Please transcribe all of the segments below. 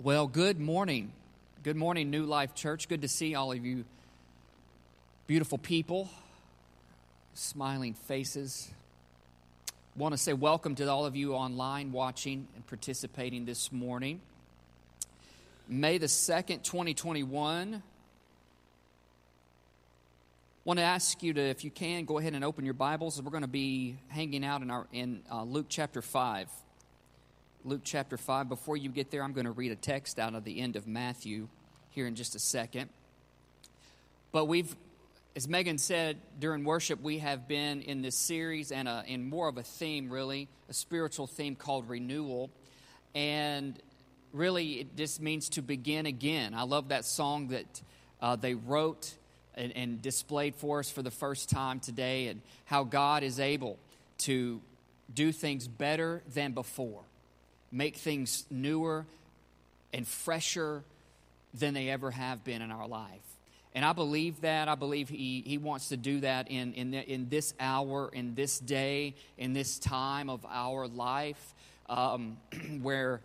Well, good morning. Good morning, New Life Church. Good to see all of you beautiful people, smiling faces. Want to say welcome to all of you online watching and participating this morning. May the 2nd, 2021. Want to ask you to, if you can, go ahead and open your Bibles. We're going to be hanging out in, our, in uh, Luke chapter 5. Luke chapter 5. Before you get there, I'm going to read a text out of the end of Matthew here in just a second. But we've, as Megan said during worship, we have been in this series and in more of a theme, really, a spiritual theme called renewal. And really, it just means to begin again. I love that song that uh, they wrote and, and displayed for us for the first time today, and how God is able to do things better than before make things newer and fresher than they ever have been in our life. And I believe that. I believe he, he wants to do that in, in, the, in this hour, in this day, in this time of our life, um, where,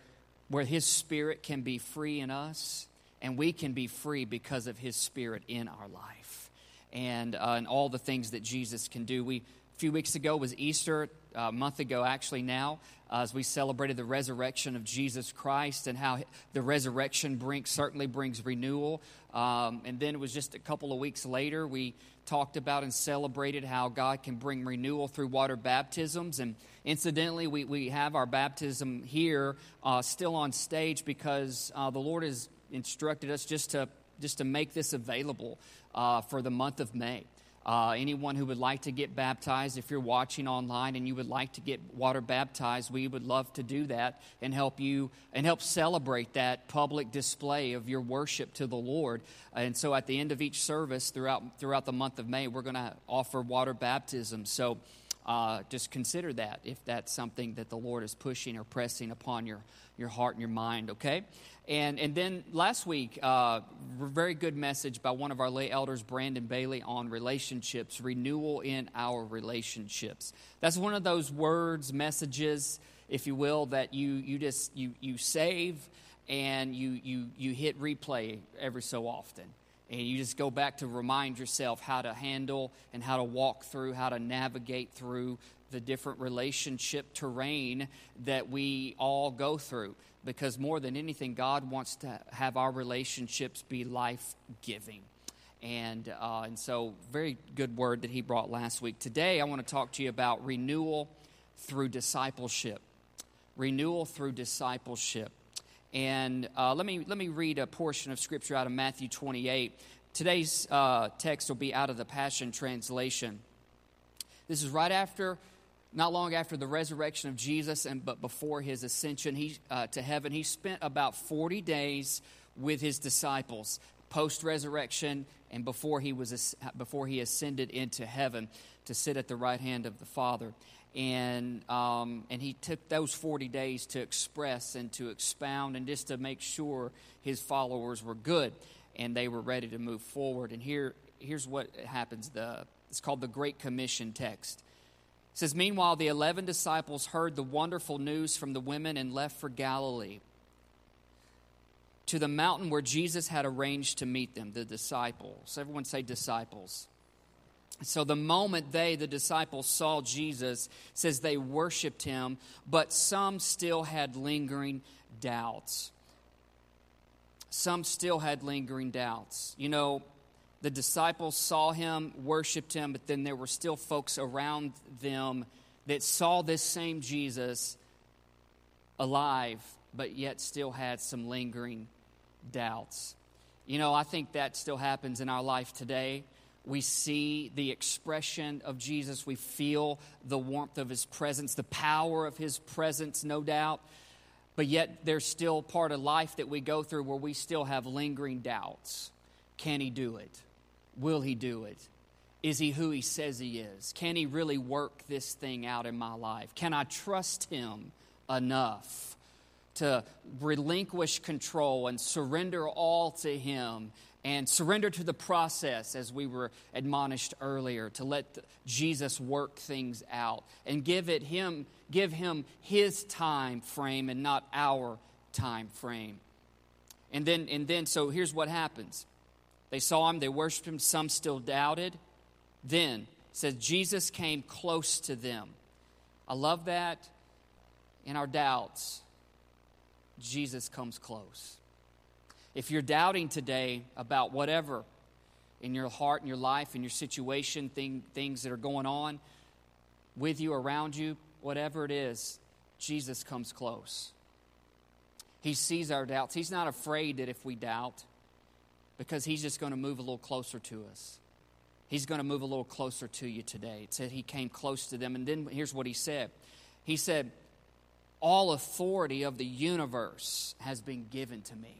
where His Spirit can be free in us, and we can be free because of His Spirit in our life, and, uh, and all the things that Jesus can do. We, a few weeks ago was Easter, a month ago actually now, as we celebrated the resurrection of Jesus Christ and how the resurrection brings, certainly brings renewal. Um, and then it was just a couple of weeks later, we talked about and celebrated how God can bring renewal through water baptisms. And incidentally, we, we have our baptism here uh, still on stage because uh, the Lord has instructed us just to, just to make this available uh, for the month of May. Uh, anyone who would like to get baptized, if you're watching online and you would like to get water baptized, we would love to do that and help you and help celebrate that public display of your worship to the Lord. And so, at the end of each service throughout throughout the month of May, we're going to offer water baptism. So. Uh, just consider that if that's something that the Lord is pushing or pressing upon your, your heart and your mind, okay? And, and then last week, uh, very good message by one of our lay elders, Brandon Bailey, on relationships, renewal in our relationships. That's one of those words, messages, if you will, that you, you just you, you save and you, you, you hit replay every so often. And you just go back to remind yourself how to handle and how to walk through, how to navigate through the different relationship terrain that we all go through because more than anything, God wants to have our relationships be life giving. And, uh, and so, very good word that he brought last week. Today, I want to talk to you about renewal through discipleship. Renewal through discipleship. And uh, let, me, let me read a portion of scripture out of Matthew 28. Today's uh, text will be out of the Passion Translation. This is right after not long after the resurrection of Jesus, and but before his ascension he, uh, to heaven, he spent about 40 days with his disciples post resurrection and before he, was, before he ascended into heaven to sit at the right hand of the Father. And, um, and he took those 40 days to express and to expound and just to make sure his followers were good and they were ready to move forward. And here, here's what happens the, it's called the Great Commission text. It says, Meanwhile, the eleven disciples heard the wonderful news from the women and left for Galilee to the mountain where Jesus had arranged to meet them, the disciples. Everyone say disciples. So the moment they, the disciples, saw Jesus, says they worshiped him, but some still had lingering doubts. Some still had lingering doubts. You know, the disciples saw him, worshiped him, but then there were still folks around them that saw this same Jesus alive, but yet still had some lingering doubts. You know, I think that still happens in our life today. We see the expression of Jesus. We feel the warmth of his presence, the power of his presence, no doubt. But yet, there's still part of life that we go through where we still have lingering doubts. Can he do it? Will he do it? Is he who he says he is? Can he really work this thing out in my life? Can I trust him enough to relinquish control and surrender all to him and surrender to the process as we were admonished earlier to let Jesus work things out and give it him give him his time frame and not our time frame. And then, and then, so here's what happens. They saw him, they worshiped him, some still doubted. Then, says Jesus came close to them. I love that. In our doubts, Jesus comes close. If you're doubting today about whatever in your heart, in your life, in your situation, thing, things that are going on with you, around you, whatever it is, Jesus comes close. He sees our doubts. He's not afraid that if we doubt, because He's just going to move a little closer to us. He's going to move a little closer to you today. It said He came close to them. And then here's what He said He said, All authority of the universe has been given to me.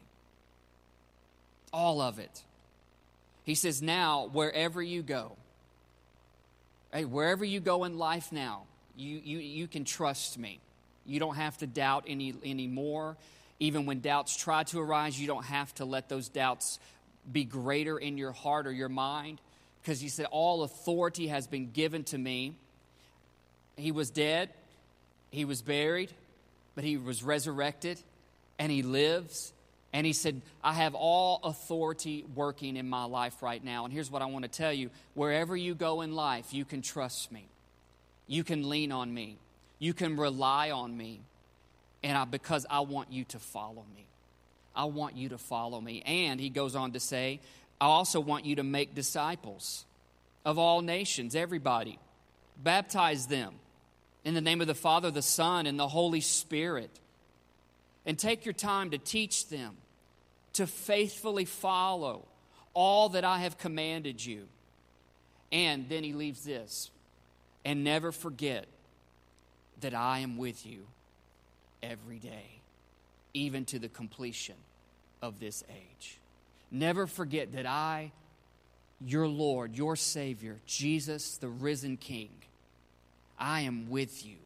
All of it. He says, Now, wherever you go, hey, wherever you go in life now, you, you, you can trust me. You don't have to doubt any anymore. Even when doubts try to arise, you don't have to let those doubts be greater in your heart or your mind. Because he said, All authority has been given to me. He was dead, he was buried, but he was resurrected, and he lives. And he said, I have all authority working in my life right now. And here's what I want to tell you wherever you go in life, you can trust me. You can lean on me. You can rely on me. And I, because I want you to follow me. I want you to follow me. And he goes on to say, I also want you to make disciples of all nations, everybody. Baptize them in the name of the Father, the Son, and the Holy Spirit. And take your time to teach them to faithfully follow all that I have commanded you. And then he leaves this and never forget that I am with you every day, even to the completion of this age. Never forget that I, your Lord, your Savior, Jesus, the risen King, I am with you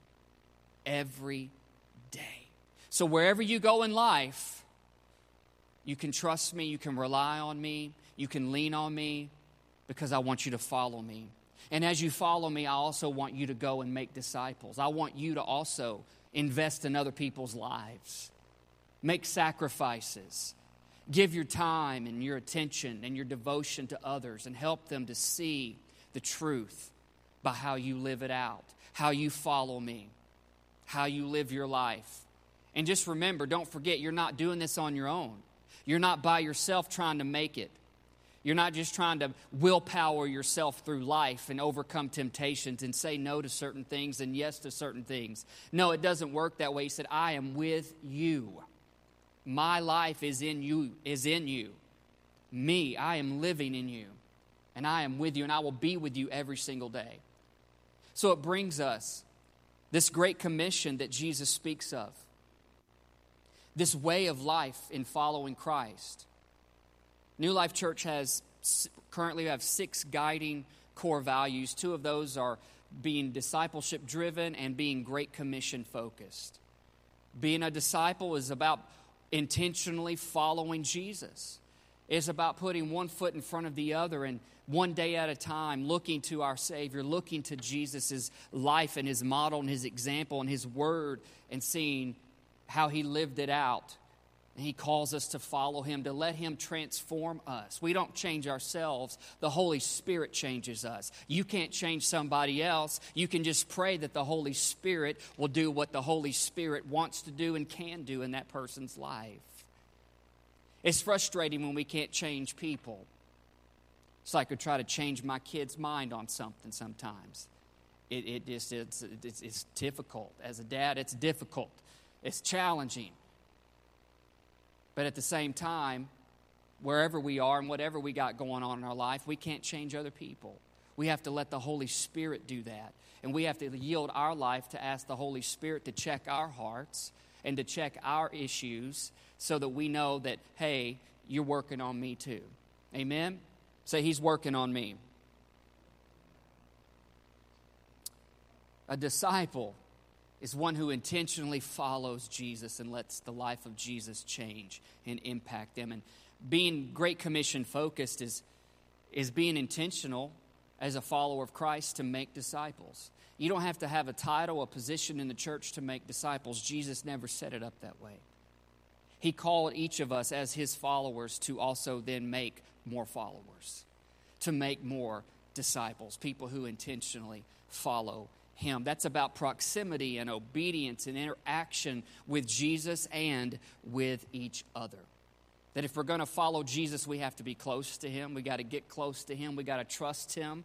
every day. So wherever you go in life, you can trust me, you can rely on me, you can lean on me because I want you to follow me. And as you follow me, I also want you to go and make disciples. I want you to also invest in other people's lives, make sacrifices, give your time and your attention and your devotion to others, and help them to see the truth by how you live it out, how you follow me, how you live your life. And just remember, don't forget, you're not doing this on your own. You're not by yourself trying to make it. You're not just trying to willpower yourself through life and overcome temptations and say no to certain things and yes to certain things. No, it doesn't work that way. He said, I am with you. My life is in you, is in you. Me, I am living in you. And I am with you, and I will be with you every single day. So it brings us this great commission that Jesus speaks of. This way of life in following Christ. New Life Church has currently have six guiding core values. Two of those are being discipleship driven and being Great Commission focused. Being a disciple is about intentionally following Jesus. It's about putting one foot in front of the other and one day at a time looking to our Savior, looking to Jesus' life and his model and his example and his word and seeing how he lived it out and He calls us to follow Him, to let Him transform us. We don't change ourselves, the Holy Spirit changes us. You can't change somebody else. You can just pray that the Holy Spirit will do what the Holy Spirit wants to do and can do in that person's life. It's frustrating when we can't change people. It's like I try to change my kid's mind on something sometimes. It, it just, it's, it's, it's difficult. As a dad, it's difficult. It's challenging. But at the same time, wherever we are and whatever we got going on in our life, we can't change other people. We have to let the Holy Spirit do that. And we have to yield our life to ask the Holy Spirit to check our hearts and to check our issues so that we know that, hey, you're working on me too. Amen? Say, He's working on me. A disciple is one who intentionally follows Jesus and lets the life of Jesus change and impact them. And being Great Commission focused is, is being intentional as a follower of Christ to make disciples. You don't have to have a title, a position in the church to make disciples. Jesus never set it up that way. He called each of us as his followers to also then make more followers, to make more disciples, people who intentionally follow him. That's about proximity and obedience and interaction with Jesus and with each other. That if we're going to follow Jesus, we have to be close to him. We got to get close to him. We got to trust him,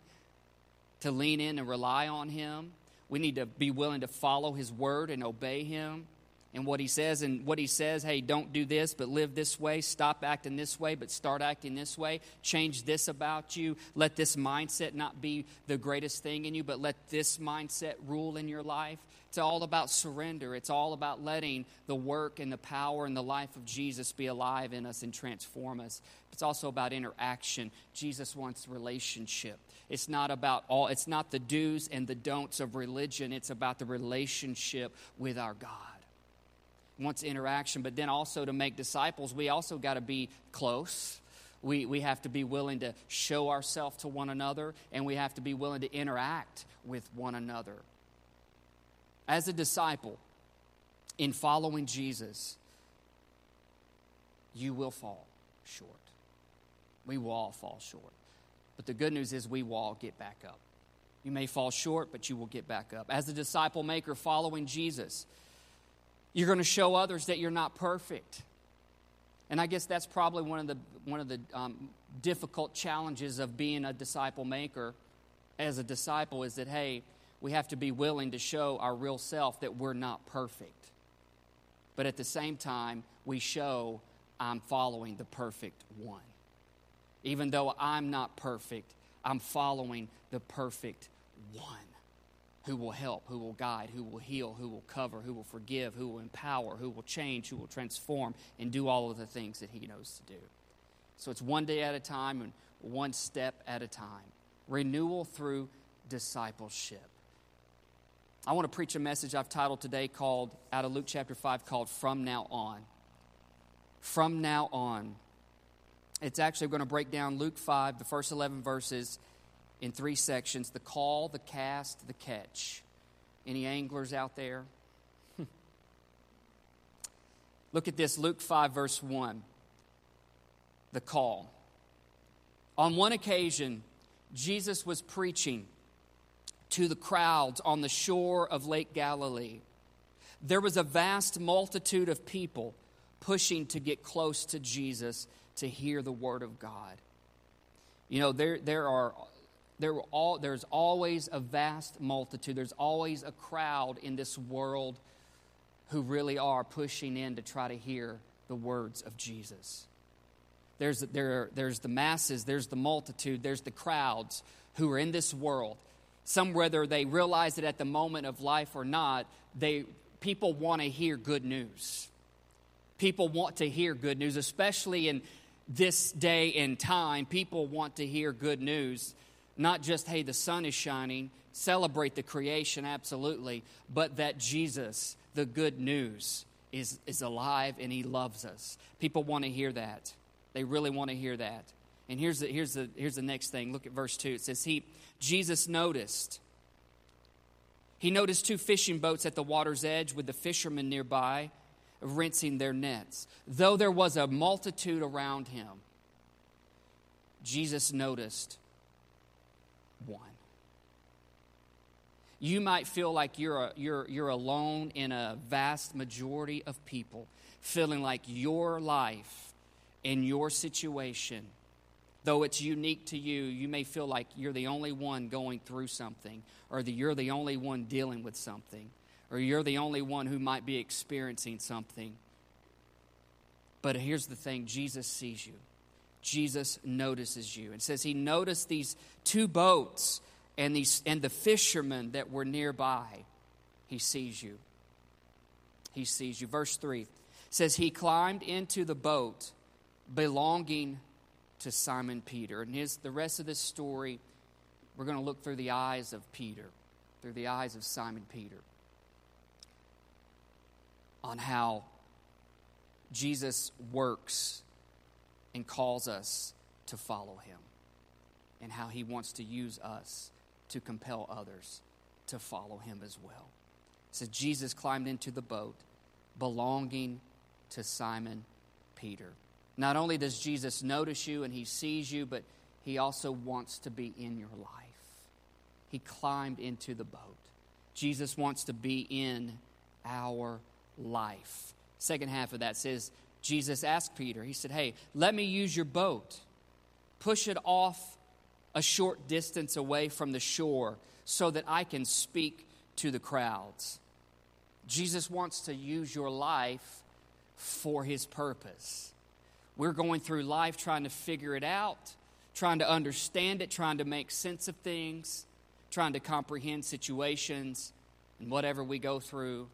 to lean in and rely on him. We need to be willing to follow his word and obey him and what he says and what he says hey don't do this but live this way stop acting this way but start acting this way change this about you let this mindset not be the greatest thing in you but let this mindset rule in your life. It's all about surrender. It's all about letting the work and the power and the life of jesus be alive in us and transform us. It's also about interaction. Jesus wants relationship. It's not about all it's not the do's and the don'ts of religion. It's about the relationship with our god wants interaction, but then also to make disciples, we also got to be close. We, we have to be willing to show ourselves to one another, and we have to be willing to interact with one another. As a disciple, in following Jesus, you will fall short. We will all fall short. But the good news is we will all get back up. You may fall short, but you will get back up. As a disciple maker following Jesus, you're going to show others that you're not perfect. And I guess that's probably one of the, one of the um, difficult challenges of being a disciple maker as a disciple is that, hey, we have to be willing to show our real self that we're not perfect. But at the same time, we show I'm following the perfect one. Even though I'm not perfect, I'm following the perfect one who will help, who will guide, who will heal, who will cover, who will forgive, who will empower, who will change, who will transform, and do all of the things that He knows to do. So it's one day at a time and one step at a time. Renewal through discipleship. I want to preach a message I've titled today called, out of Luke chapter 5, called From Now On. From Now On. It's actually going to break down Luke 5, the first 11 verses in three sections the call, the cast, the catch. Any anglers out there? Look at this Luke 5, verse 1. The call. On one occasion, Jesus was preaching to the crowds on the shore of Lake Galilee. There was a vast multitude of people pushing to get close to Jesus to hear the word of God. You know, there, there are there all, there's always a vast multitude, there's always a crowd in this world who really are pushing in to try to hear the words of Jesus. There's, there, there's the masses, there's the multitude, there's the crowds who are in this world. Some, whether they realize it at the moment of life or not, they, people want to hear good news. People want to hear good news, especially in this day and time. People want to hear good news. Not just, hey, the sun is shining, celebrate the creation, absolutely, but that Jesus, the good news, is, is alive and he loves us. People want to hear that. They really want to hear that. And here's the, here's, the, here's the next thing. Look at verse 2. It says, he, Jesus noticed. He noticed two fishing boats at the water's edge with the fishermen nearby rinsing their nets. Though there was a multitude around him, Jesus noticed one. You might feel like you're, a, you're, you're alone in a vast majority of people, feeling like your life and your situation, though it's unique to you, you may feel like you're the only one going through something, or that you're the only one dealing with something, or you're the only one who might be experiencing something. But here's the thing Jesus sees you. Jesus notices you. It says he noticed these two boats and, these, and the fishermen that were nearby. He sees you. He sees you. Verse 3 says, He climbed into the boat belonging to Simon Peter. And his, the rest of this story, we're going to look through the eyes of Peter, through the eyes of Simon Peter, on how Jesus works and calls us to follow him, and how he wants to use us to compel others to follow him as well. So Jesus climbed into the boat belonging to Simon Peter. Not only does Jesus notice you and he sees you, but he also wants to be in your life. He climbed into the boat. Jesus wants to be in our life. Second half of that says, Jesus asked Peter, He said, Hey, let me use your boat. Push it off a short distance away from the shore so that I can speak to the crowds. Jesus wants to use your life for His purpose. We're going through life trying to figure it out, trying to understand it, trying to make sense of things, trying to comprehend situations and whatever we go through,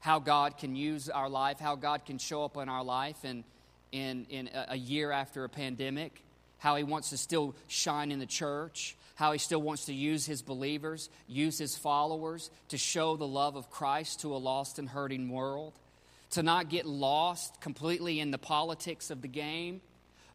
how God can use our life, how God can show up in our life in, in, in a year after a pandemic, how He wants to still shine in the church, how He still wants to use His believers, use His followers to show the love of Christ to a lost and hurting world to not get lost completely in the politics of the game,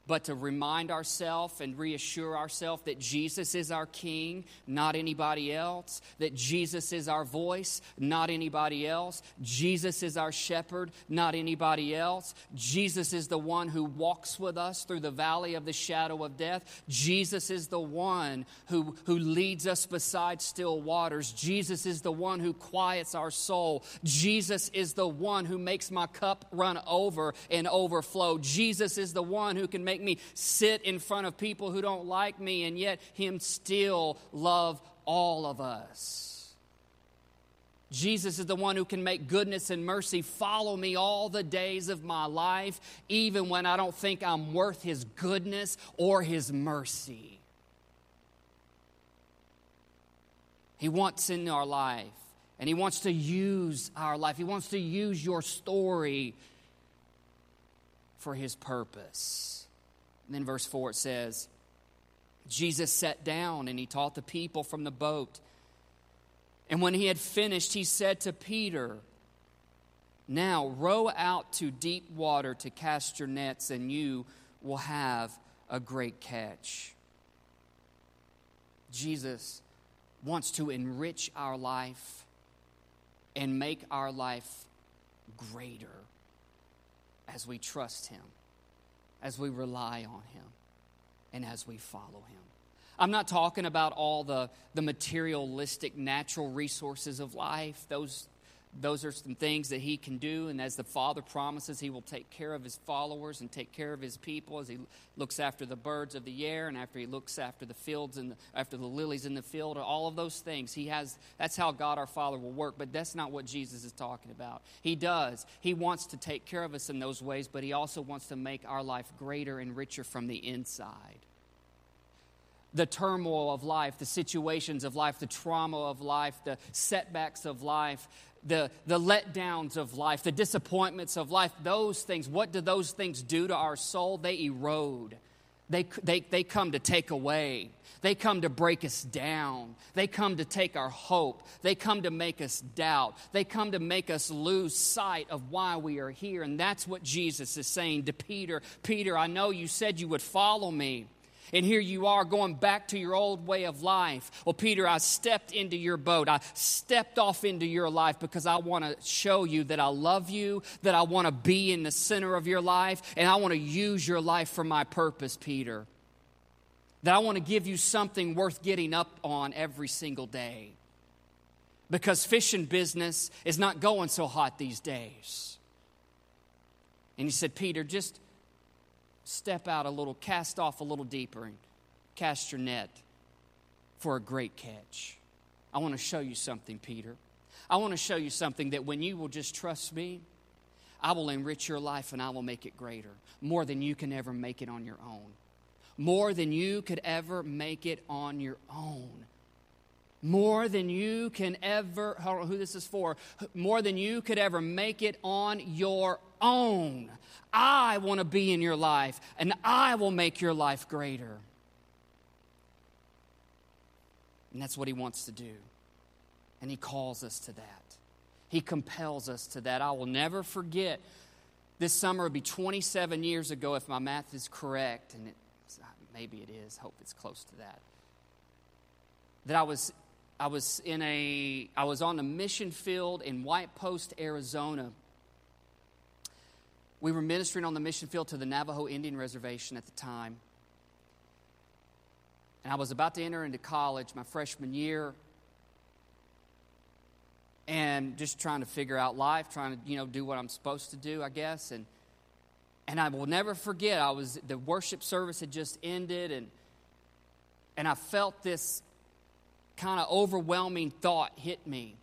but to remind ourselves and reassure ourselves that Jesus is our King, not anybody else, that Jesus is our voice, not anybody else, Jesus is our shepherd, not anybody else, Jesus is the one who walks with us through the valley of the shadow of death, Jesus is the one who, who leads us beside still waters, Jesus is the one who quiets our soul, Jesus is the one who makes my cup run over and overflow, Jesus is the one who can make make me sit in front of people who don't like me, and yet Him still love all of us. Jesus is the one who can make goodness and mercy follow me all the days of my life, even when I don't think I'm worth His goodness or His mercy. He wants in our life, and He wants to use our life. He wants to use your story for His purpose. And then verse 4 it says, Jesus sat down and he taught the people from the boat. And when he had finished, he said to Peter, Now row out to deep water to cast your nets, and you will have a great catch. Jesus wants to enrich our life and make our life greater as we trust him as we rely on Him and as we follow Him. I'm not talking about all the, the materialistic natural resources of life. Those, those are some things that he can do. And as the Father promises, he will take care of his followers and take care of his people as he looks after the birds of the air and after he looks after the fields and after the lilies in the field, all of those things. He has, that's how God our Father will work. But that's not what Jesus is talking about. He does. He wants to take care of us in those ways, but he also wants to make our life greater and richer from the inside the turmoil of life, the situations of life, the trauma of life, the setbacks of life, the, the letdowns of life, the disappointments of life, those things, what do those things do to our soul? They erode. They, they, they come to take away. They come to break us down. They come to take our hope. They come to make us doubt. They come to make us lose sight of why we are here. And that's what Jesus is saying to Peter Peter, I know you said you would follow me. And here you are going back to your old way of life. Well, Peter, I stepped into your boat. I stepped off into your life because I want to show you that I love you, that I want to be in the center of your life, and I want to use your life for my purpose, Peter. That I want to give you something worth getting up on every single day. Because fishing business is not going so hot these days. And he said, Peter, just step out a little, cast off a little deeper, and cast your net for a great catch. I want to show you something, Peter. I want to show you something that when you will just trust me, I will enrich your life and I will make it greater, more than you can ever make it on your own. More than you could ever make it on your own. More than you can ever, who this is for, more than you could ever make it on your own. I want to be in your life, and I will make your life greater. And that's what he wants to do. And he calls us to that. He compels us to that. I will never forget this summer would be 27 years ago if my math is correct, and it, maybe it is. Hope it's close to that. That I was, I was in a, I was on a mission field in White Post, Arizona, We were ministering on the mission field to the Navajo Indian Reservation at the time. And I was about to enter into college my freshman year and just trying to figure out life, trying to, you know, do what I'm supposed to do, I guess. And and I will never forget, I was the worship service had just ended and and I felt this kind of overwhelming thought hit me.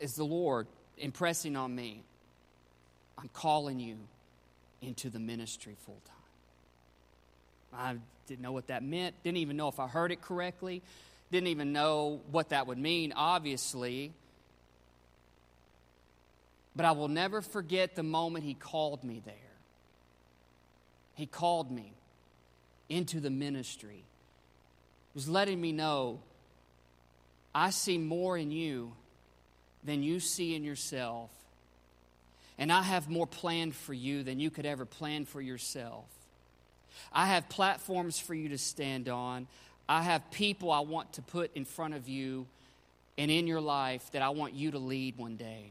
Is the Lord impressing on me? I'm calling you into the ministry full time. I didn't know what that meant, didn't even know if I heard it correctly, didn't even know what that would mean, obviously. But I will never forget the moment He called me there. He called me into the ministry. Was letting me know I see more in you than you see in yourself. And I have more planned for you than you could ever plan for yourself. I have platforms for you to stand on. I have people I want to put in front of you and in your life that I want you to lead one day.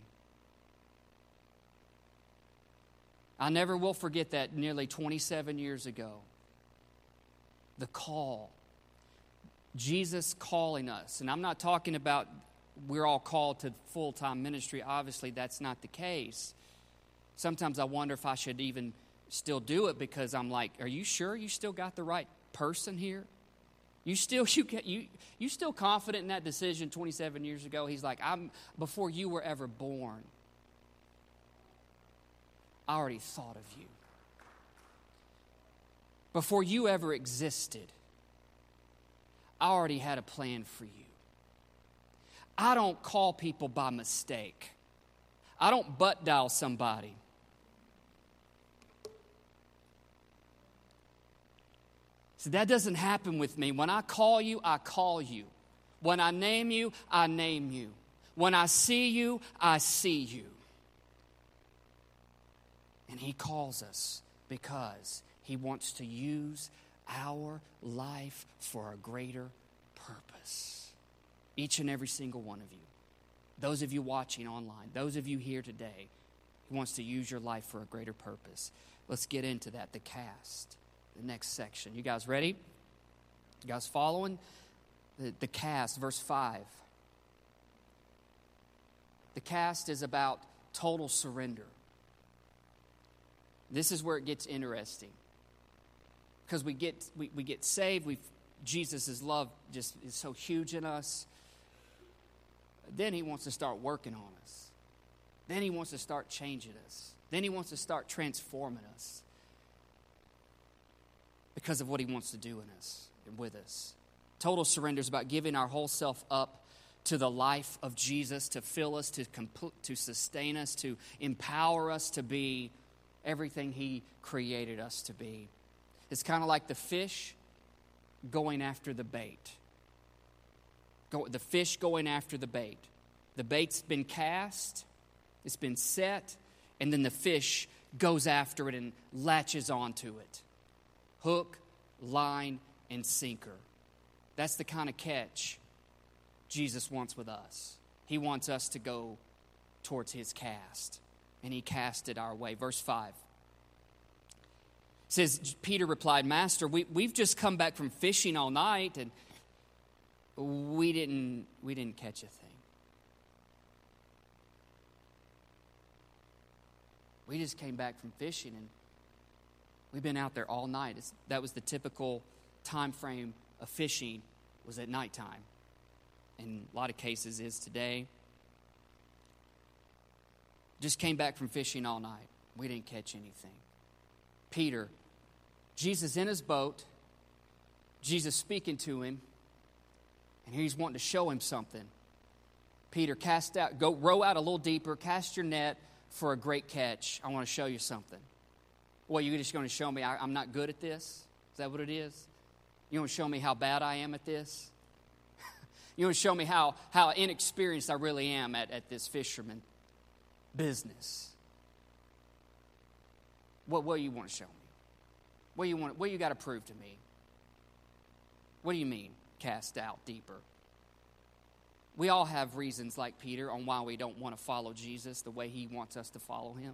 I never will forget that nearly 27 years ago. The call. Jesus calling us. And I'm not talking about we're all called to full time ministry. Obviously, that's not the case. Sometimes I wonder if I should even still do it because I'm like, are you sure you still got the right person here? You still you get you you still confident in that decision 27 years ago? He's like, I'm before you were ever born. I already thought of you. Before you ever existed, I already had a plan for you. I don't call people by mistake. I don't butt dial somebody. So that doesn't happen with me. When I call you, I call you. When I name you, I name you. When I see you, I see you. And He calls us because He wants to use our life for a greater purpose. Each and every single one of you. Those of you watching online, those of you here today, He wants to use your life for a greater purpose. Let's get into that the cast, the next section. You guys ready? You guys following? The, the cast, verse 5. The cast is about total surrender. This is where it gets interesting. Because we get, we, we get saved, we Jesus' love just is so huge in us. Then he wants to start working on us. Then he wants to start changing us. Then he wants to start transforming us because of what he wants to do in us and with us. Total surrender is about giving our whole self up to the life of Jesus to fill us, to, compl- to sustain us, to empower us to be everything He created us to be. It's kind of like the fish going after the bait. Go, the fish going after the bait. The bait's been cast, it's been set, and then the fish goes after it and latches onto it. Hook, line, and sinker. That's the kind of catch Jesus wants with us. He wants us to go towards his cast and he cast it our way. Verse 5 says, Peter replied, Master, we, we've just come back from fishing all night and we didn't, we didn't catch a thing. We just came back from fishing and we've been out there all night. It's, that was the typical time frame of fishing was at nighttime. In a lot of cases is today. Just came back from fishing all night. We didn't catch anything. Peter, Jesus in his boat, Jesus speaking to him, and he's wanting to show him something. Peter, cast out, go row out a little deeper, cast your net for a great catch. I want to show you something. Well, you're just going to show me I, I'm not good at this? Is that what it is? You want to show me how bad I am at this? you want to show me how, how inexperienced I really am at, at this fisherman business. What, what do you want to show me? What do you want? What do you got to prove to me? What do you mean, cast out deeper? We all have reasons, like Peter, on why we don't want to follow Jesus the way he wants us to follow him.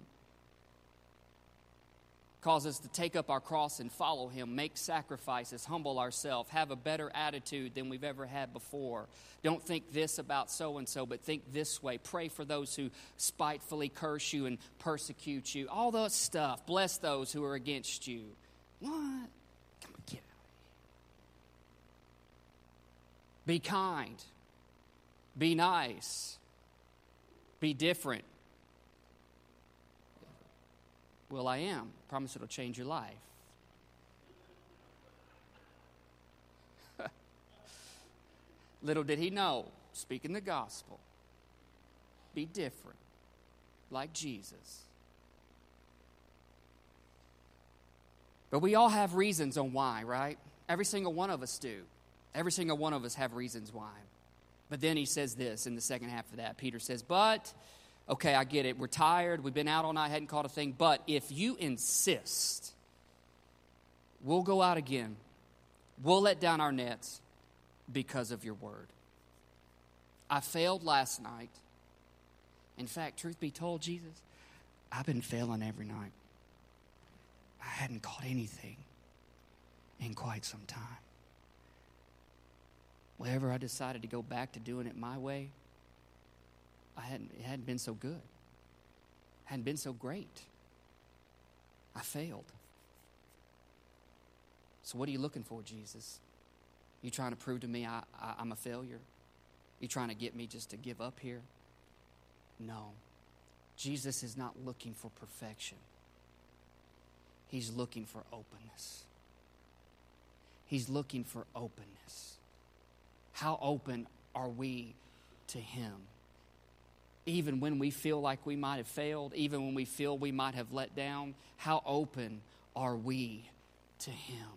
Cause us to take up our cross and follow him, make sacrifices, humble ourselves, have a better attitude than we've ever had before. Don't think this about so and so, but think this way. Pray for those who spitefully curse you and persecute you. All that stuff. Bless those who are against you. What? Come on, get out. of here. Be kind. Be nice. Be different. Well, I am. Promise it'll change your life. Little did he know, speaking the gospel, be different, like Jesus. But we all have reasons on why, right? Every single one of us do. Every single one of us have reasons why. But then he says this in the second half of that. Peter says, But okay, I get it. We're tired. We've been out all night, hadn't caught a thing. But if you insist, we'll go out again. We'll let down our nets because of your word. I failed last night. In fact, truth be told, Jesus, I've been failing every night. I hadn't caught anything in quite some time. Whenever I decided to go back to doing it my way, I hadn't, it hadn't been so good, it hadn't been so great. I failed. So, what are you looking for, Jesus? You trying to prove to me I, I, I'm a failure? You trying to get me just to give up here? No. Jesus is not looking for perfection, He's looking for openness. He's looking for openness. How open are we to Him? even when we feel like we might have failed, even when we feel we might have let down, how open are we to Him?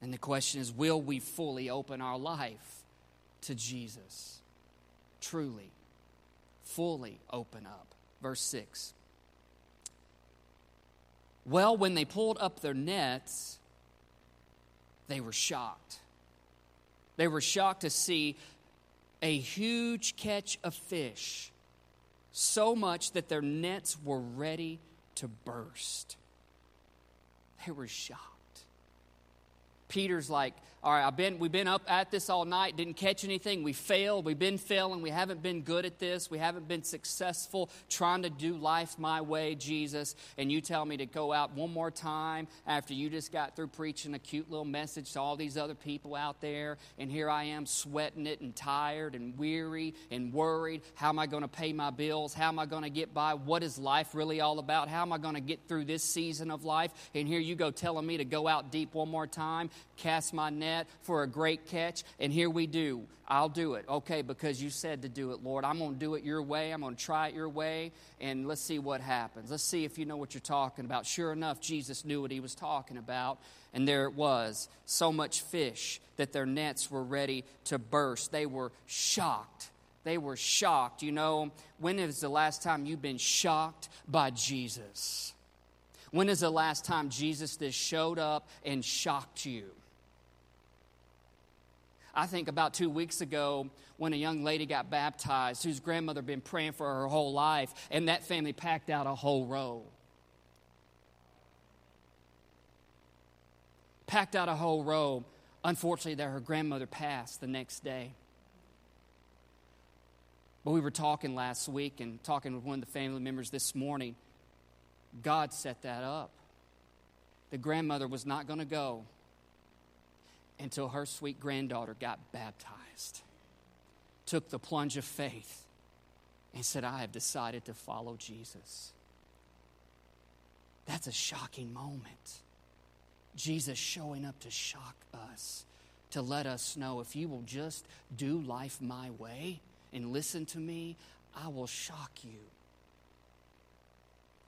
And the question is will we fully open our life to Jesus? Truly, fully open up. Verse 6. Well, when they pulled up their nets, they were shocked. They were shocked to see a huge catch of fish, so much that their nets were ready to burst. They were shocked. Peter's like, all right, I've been, we've been up at this all night, didn't catch anything. We failed. We've been failing. We haven't been good at this. We haven't been successful trying to do life my way, Jesus. And you tell me to go out one more time after you just got through preaching a cute little message to all these other people out there. And here I am sweating it and tired and weary and worried. How am I going to pay my bills? How am I going to get by? What is life really all about? How am I going to get through this season of life? And here you go telling me to go out deep one more time, cast my net for a great catch, and here we do. I'll do it. Okay, because you said to do it, Lord. I'm going to do it your way. I'm going to try it your way, and let's see what happens. Let's see if you know what you're talking about. Sure enough, Jesus knew what he was talking about, and there it was so much fish that their nets were ready to burst. They were shocked. They were shocked. You know, when is the last time you've been shocked by Jesus? When is the last time Jesus just showed up and shocked you? I think about two weeks ago when a young lady got baptized whose grandmother had been praying for her whole life, and that family packed out a whole row. Packed out a whole row. Unfortunately, that her grandmother passed the next day. But we were talking last week and talking with one of the family members this morning. God set that up. The grandmother was not going to go until her sweet granddaughter got baptized, took the plunge of faith, and said, I have decided to follow Jesus. That's a shocking moment. Jesus showing up to shock us, to let us know if you will just do life my way and listen to me, I will shock you.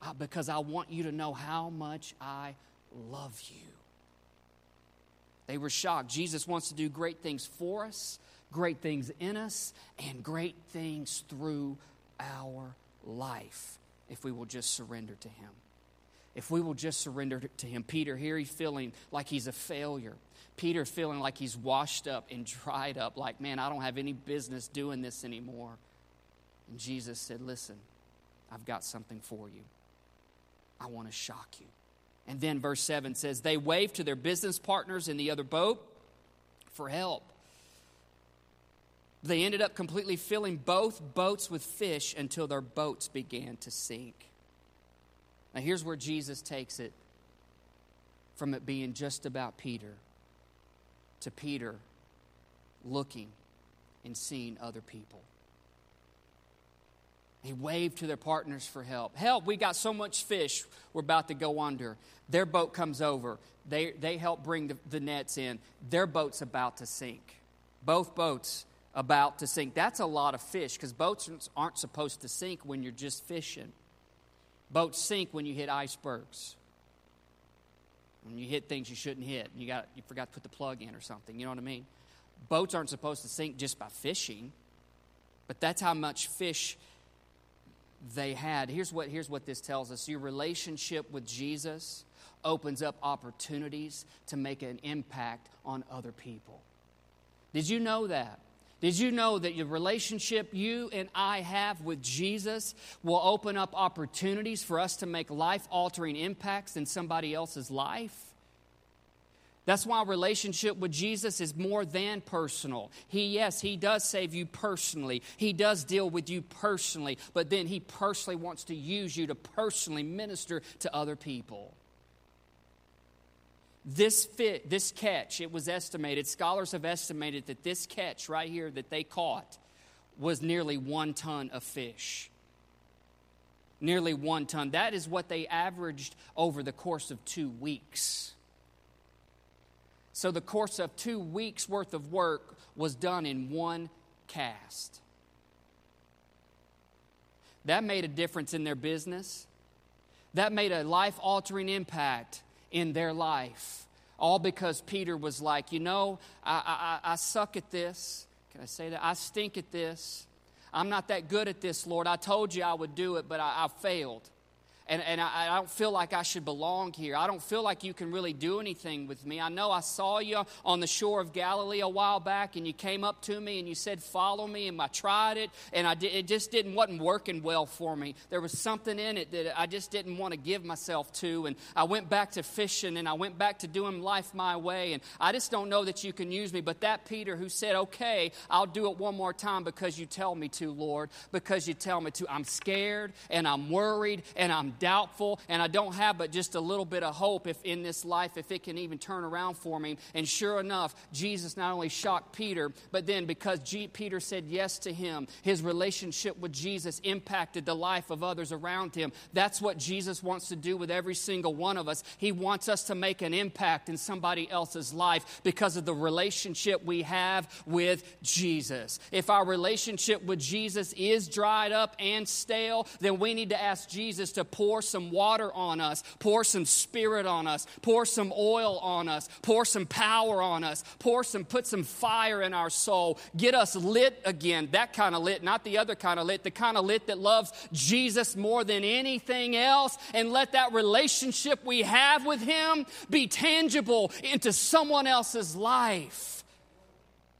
Uh, because I want you to know how much I love you. They were shocked. Jesus wants to do great things for us, great things in us, and great things through our life if we will just surrender to Him. if we will just surrender to Him. Peter, here he's feeling like he's a failure. Peter feeling like he's washed up and dried up, like, man, I don't have any business doing this anymore. And Jesus said, Listen, I've got something for you. I want to shock you. And then verse 7 says, They waved to their business partners in the other boat for help. They ended up completely filling both boats with fish until their boats began to sink. Now, here's where Jesus takes it from it being just about Peter to Peter looking and seeing other people. He waved to their partners for help. Help, we got so much fish, we're about to go under. Their boat comes over. They, they help bring the, the nets in. Their boat's about to sink. Both boats about to sink. That's a lot of fish because boats aren't supposed to sink when you're just fishing. Boats sink when you hit icebergs. When you hit things you shouldn't hit. You, got, you forgot to put the plug in or something. You know what I mean? Boats aren't supposed to sink just by fishing, but that's how much fish they had. Here's what, here's what this tells us your relationship with Jesus opens up opportunities to make an impact on other people. Did you know that? Did you know that your relationship you and I have with Jesus will open up opportunities for us to make life altering impacts in somebody else's life? That's why relationship with Jesus is more than personal. He, yes, He does save you personally. He does deal with you personally, but then He personally wants to use you to personally minister to other people. This fit, this catch, it was estimated, scholars have estimated that this catch right here that they caught was nearly one ton of fish. Nearly one ton. That is what they averaged over the course of two weeks. So the course of two weeks' worth of work was done in one cast. That made a difference in their business. That made a life altering impact in their life. All because Peter was like, you know, I, I, I suck at this. Can I say that? I stink at this. I'm not that good at this, Lord. I told you I would do it, but I, I failed and, and I, I, don't feel like I should belong here. I don't feel like you can really do anything with me. I know I saw you on the shore of Galilee a while back, and you came up to me and you said, "Follow me," and I tried it, and I did, it just didn't wasn't working well for me. There was something in it that I just didn't want to give myself to, and I went back to fishing, and I went back to doing life my way, and I just don't know that you can use me. But that Peter who said, "Okay, I'll do it one more time because you tell me to, Lord, because you tell me to," I'm scared and I'm worried and I'm doubtful and I don't have but just a little bit of hope if in this life if it can even turn around for me. And sure enough, Jesus not only shocked Peter, but then because G- Peter said yes to him, his relationship with Jesus impacted the life of others around him. That's what Jesus wants to do with every single one of us. He wants us to make an impact in somebody else's life because of the relationship we have with Jesus. If our relationship with Jesus is dried up and stale, then we need to ask Jesus to pour some water on us, pour some spirit on us, pour some oil on us, pour some power on us, pour some, put some fire in our soul, get us lit again. That kind of lit, not the other kind of lit, the kind of lit that loves Jesus more than anything else, and let that relationship we have with Him be tangible into someone else's life.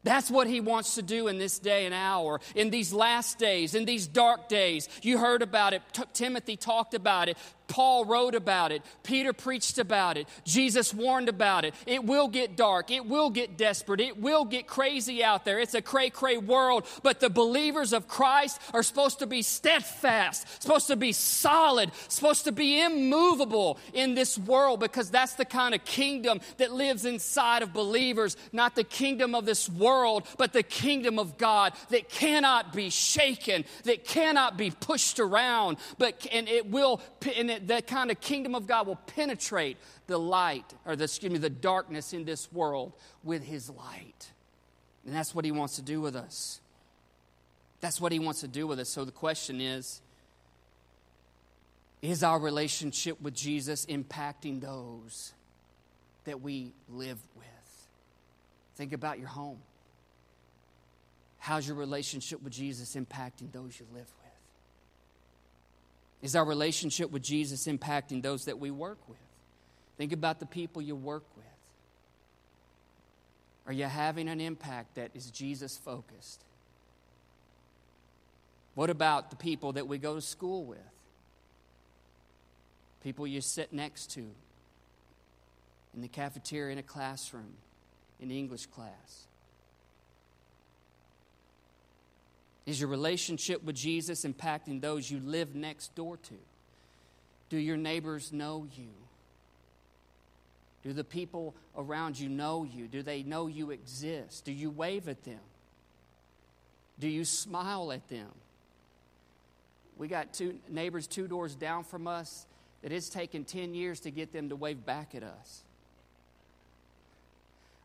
That's what he wants to do in this day and hour, in these last days, in these dark days. You heard about it. T- Timothy talked about it. Paul wrote about it. Peter preached about it. Jesus warned about it. It will get dark. It will get desperate. It will get crazy out there. It's a cray cray world. But the believers of Christ are supposed to be steadfast, supposed to be solid, supposed to be immovable in this world because that's the kind of kingdom that lives inside of believers. Not the kingdom of this world, but the kingdom of God that cannot be shaken, that cannot be pushed around, but and it will and it, that kind of kingdom of God will penetrate the light, or the, excuse me, the darkness in this world with his light. And that's what he wants to do with us. That's what he wants to do with us. So the question is Is our relationship with Jesus impacting those that we live with? Think about your home. How's your relationship with Jesus impacting those you live with? Is our relationship with Jesus impacting those that we work with? Think about the people you work with. Are you having an impact that is Jesus focused? What about the people that we go to school with? People you sit next to in the cafeteria, in a classroom, in English class? Is your relationship with Jesus impacting those you live next door to? Do your neighbors know you? Do the people around you know you? Do they know you exist? Do you wave at them? Do you smile at them? We got two neighbors two doors down from us that it's taken 10 years to get them to wave back at us.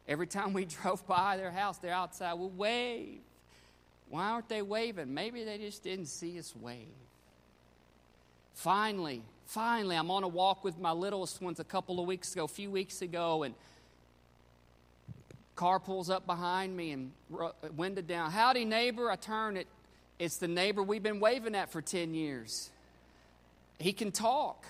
Every time we drove by their house, they're outside, we'll wave. Why aren't they waving? Maybe they just didn't see us wave. Finally, finally, I'm on a walk with my littlest ones a couple of weeks ago, a few weeks ago, and car pulls up behind me and uh, window down. Howdy, neighbor. I turn it. It's the neighbor we've been waving at for 10 years. He can talk.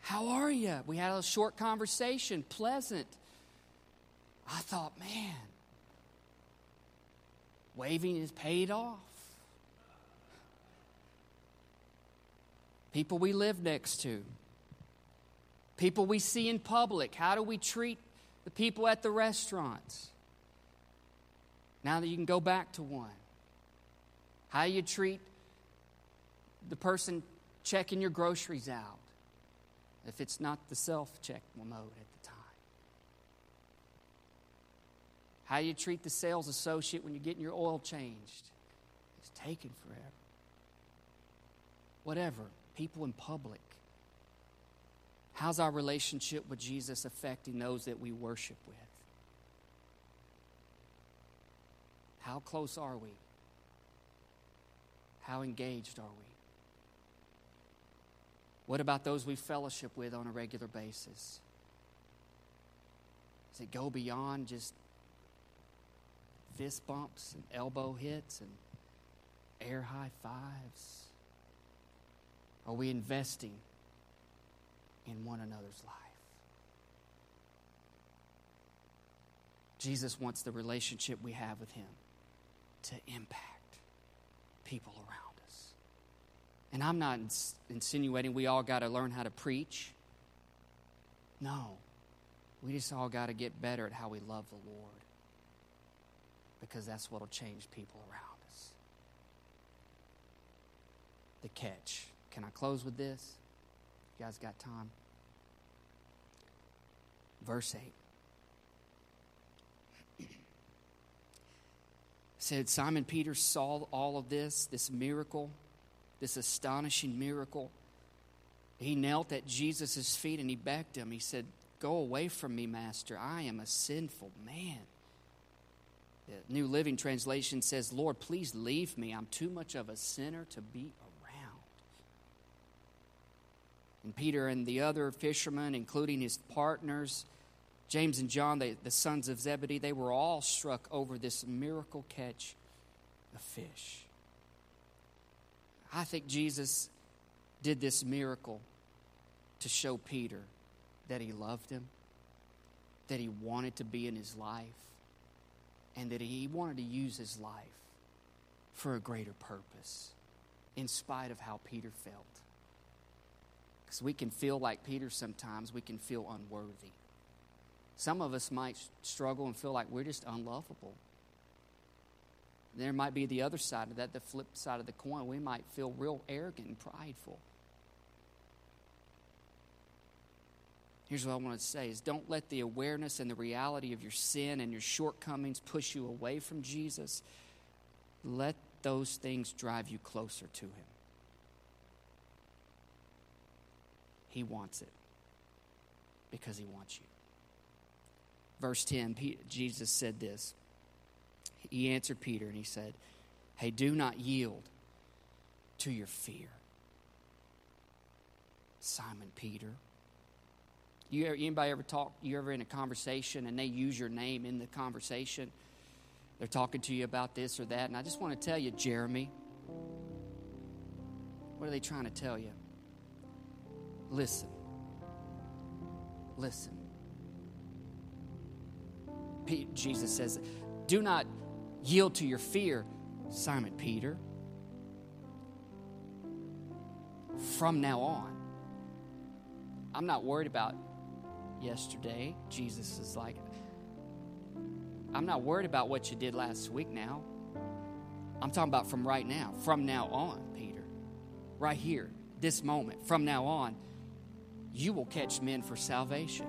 How are you? We had a short conversation, pleasant. I thought, man, waving is paid off. People we live next to, people we see in public. How do we treat the people at the restaurants? Now that you can go back to one, how you treat the person checking your groceries out if it's not the self check mode at the time. How you treat the sales associate when you're getting your oil changed. It's taken forever. Whatever people in public? How's our relationship with Jesus affecting those that we worship with? How close are we? How engaged are we? What about those we fellowship with on a regular basis? Does it go beyond just fist bumps and elbow hits and air high fives? Are we investing in one another's life? Jesus wants the relationship we have with Him to impact people around us. And I'm not ins- insinuating we all got to learn how to preach. No. We just all got to get better at how we love the Lord because that's what will change people around us. The catch. Can I close with this? You guys got time? Verse 8 said Simon Peter saw all of this, this miracle, this astonishing miracle. He knelt at Jesus' feet and he begged him. He said, Go away from me, Master. I am a sinful man. The New Living Translation says, Lord, please leave me. I'm too much of a sinner to be around. and Peter and the other fishermen, including his partners, James and John, the, the sons of Zebedee, they were all struck over this miracle catch of fish. I think Jesus did this miracle to show Peter that he loved him, that he wanted to be in his life, and that he wanted to use his life for a greater purpose, in spite of how Peter felt. Because we can feel like Peter sometimes, we can feel unworthy. Some of us might struggle and feel like we're just unlovable. There might be the other side of that, the flip side of the coin. We might feel real arrogant and prideful. Here's what I want to say is don't let the awareness and the reality of your sin and your shortcomings push you away from Jesus. Let those things drive you closer to him. He wants it because He wants you. Verse 10, Jesus said this. He answered Peter and he said, Hey, do not yield to your fear. Simon Peter. You ever, anybody ever talk? You ever in a conversation and they use your name in the conversation? They're talking to you about this or that, and I just want to tell you, Jeremy, What are they trying to tell you? Listen. Listen. Jesus says, Do not yield to your fear, Simon Peter. From now on, I'm not worried about yesterday. Jesus is like, I'm not worried about what you did last week now. I'm talking about from right now, from now on, Peter. Right here, this moment, from now on, you will catch men for salvation.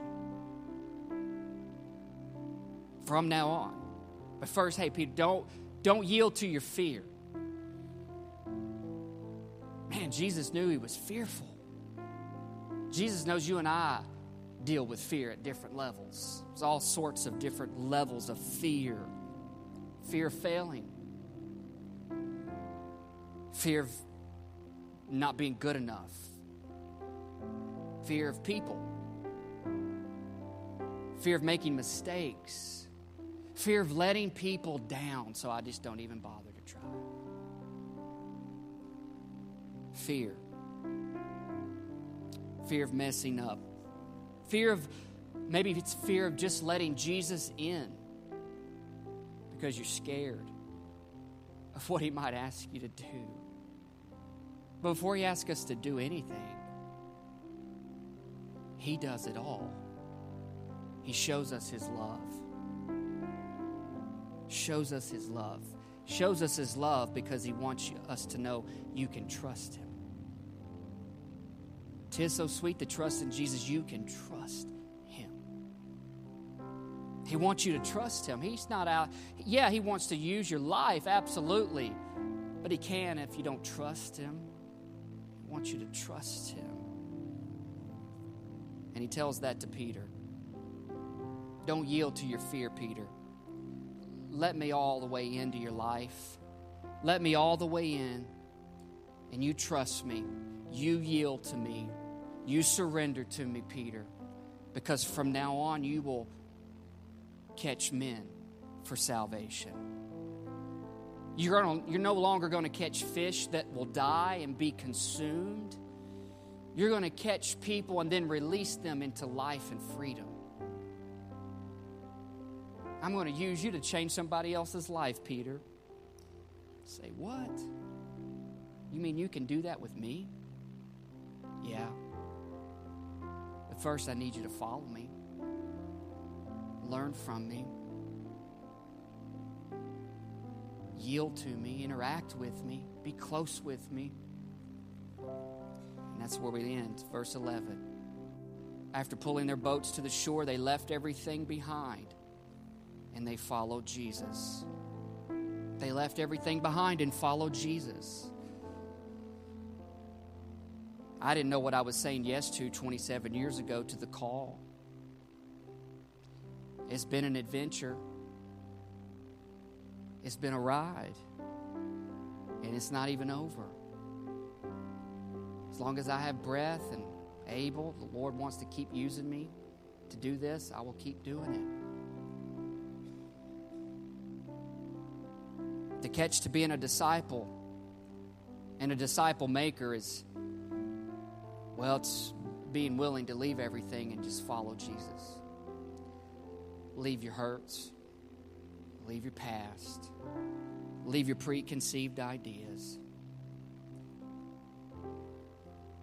From now on. But first, hey, Peter, don't, don't yield to your fear. Man, Jesus knew he was fearful. Jesus knows you and I deal with fear at different levels. There's all sorts of different levels of fear fear of failing, fear of not being good enough, fear of people, fear of making mistakes, fear of letting people down, so I just don't even bother to try. Fear. Fear of messing up. Fear of, maybe it's fear of just letting Jesus in because you're scared of what he might ask you to do. Before he asks us to do anything, he does it all. He shows us his love. Shows us his love. Shows us his love because he wants us to know you can trust him. Tis so sweet to trust in Jesus, you can trust him. He wants you to trust him. He's not out, yeah, he wants to use your life, absolutely. But he can if you don't trust him. He wants you to trust him. And he tells that to Peter. Don't yield to your fear, Peter. Let me all the way into your life. Let me all the way in. And you trust me. You yield to me. You surrender to me, Peter, because from now on you will catch men for salvation. You're, gonna, you're no longer going to catch fish that will die and be consumed. You're going to catch people and then release them into life and freedom. I'm going to use you to change somebody else's life, Peter. Say, what? You mean you can do that with me? Yeah first, I need you to follow me, learn from me, yield to me, interact with me, be close with me. And that's where we end, verse 11. After pulling their boats to the shore, they left everything behind and they followed Jesus. They left everything behind and followed Jesus. I didn't know what I was saying yes to 27 years ago to the call. It's been an adventure, it's been a ride, and it's not even over. As long as I have breath and able, the Lord wants to keep using me to do this, I will keep doing it. The catch to being a disciple and a disciple maker is well, it's being willing to leave everything and just follow Jesus. Leave your hurts, leave your past, leave your preconceived ideas,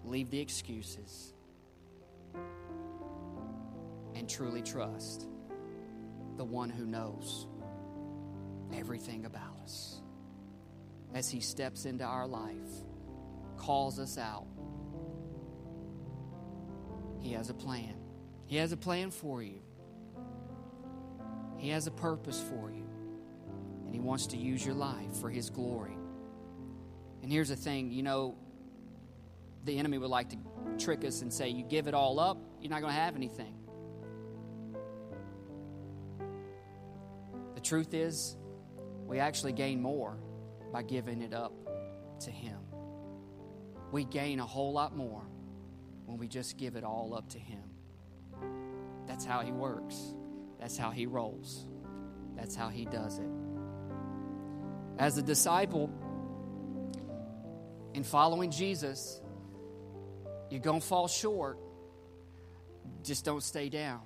leave the excuses, and truly trust the one who knows everything about us. As he steps into our life, calls us out he has a plan. He has a plan for you. He has a purpose for you. And He wants to use your life for His glory. And here's the thing you know, the enemy would like to trick us and say, You give it all up, you're not going to have anything. The truth is, we actually gain more by giving it up to Him. We gain a whole lot more when we just give it all up to Him. That's how He works, that's how He rolls, that's how He does it. As a disciple, in following Jesus, you're going to fall short. Just don't stay down.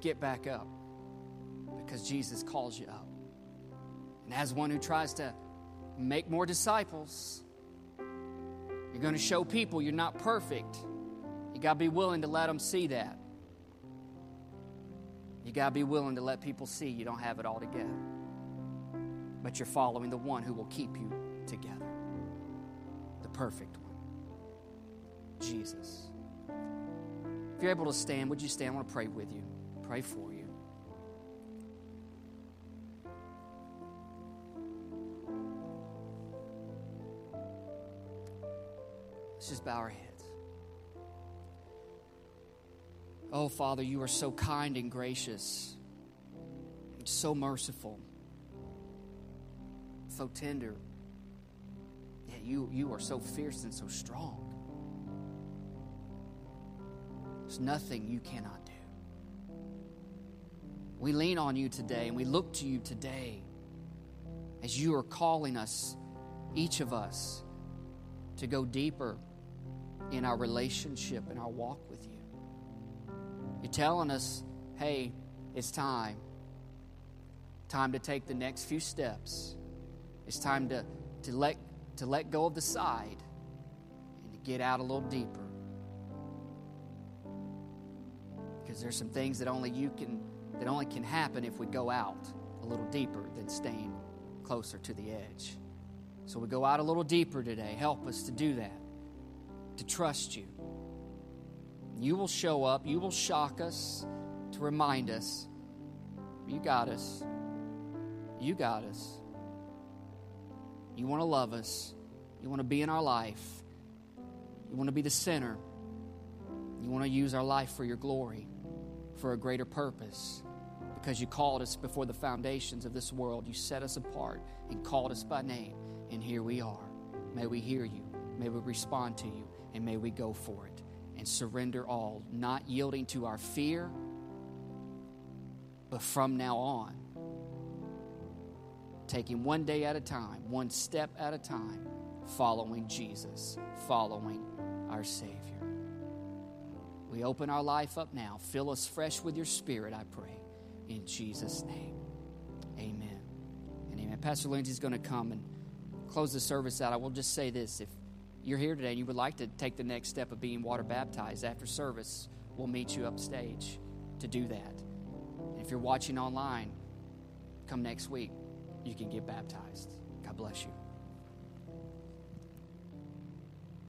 Get back up because Jesus calls you up. And as one who tries to make more disciples, you're going to show people you're not perfect. You got to be willing to let them see that. You got to be willing to let people see you don't have it all together. But you're following the one who will keep you together. The perfect one. Jesus. If you're able to stand, would you stand? I want to pray with you, pray for you. Just bow our heads. Oh, Father, you are so kind and gracious, so merciful, so tender. Yeah, you, you are so fierce and so strong. There's nothing you cannot do. We lean on you today and we look to you today as you are calling us, each of us, to go deeper in our relationship and our walk with you. You're telling us, hey, it's time. Time to take the next few steps. It's time to, to, let, to let go of the side and to get out a little deeper. Because there's some things that only you can that only can happen if we go out a little deeper than staying closer to the edge. So we go out a little deeper today. Help us to do that, to trust you. You will show up, you will shock us to remind us you got us. You got us. You want to love us. You want to be in our life. You want to be the center. You want to use our life for your glory, for a greater purpose. Because you called us before the foundations of this world. You set us apart and called us by name. And here we are. May we hear you. May we respond to you. And may we go for it and surrender all, not yielding to our fear, but from now on, taking one day at a time, one step at a time, following Jesus, following our Savior. We open our life up now. Fill us fresh with your Spirit, I pray. In Jesus' name, amen and amen. Pastor Lindsay's going to come and close the service out. I will just say this if you're here today and you would like to take the next step of being water baptized after service, we'll meet you upstage to do that. And if you're watching online, come next week. You can get baptized. God bless you.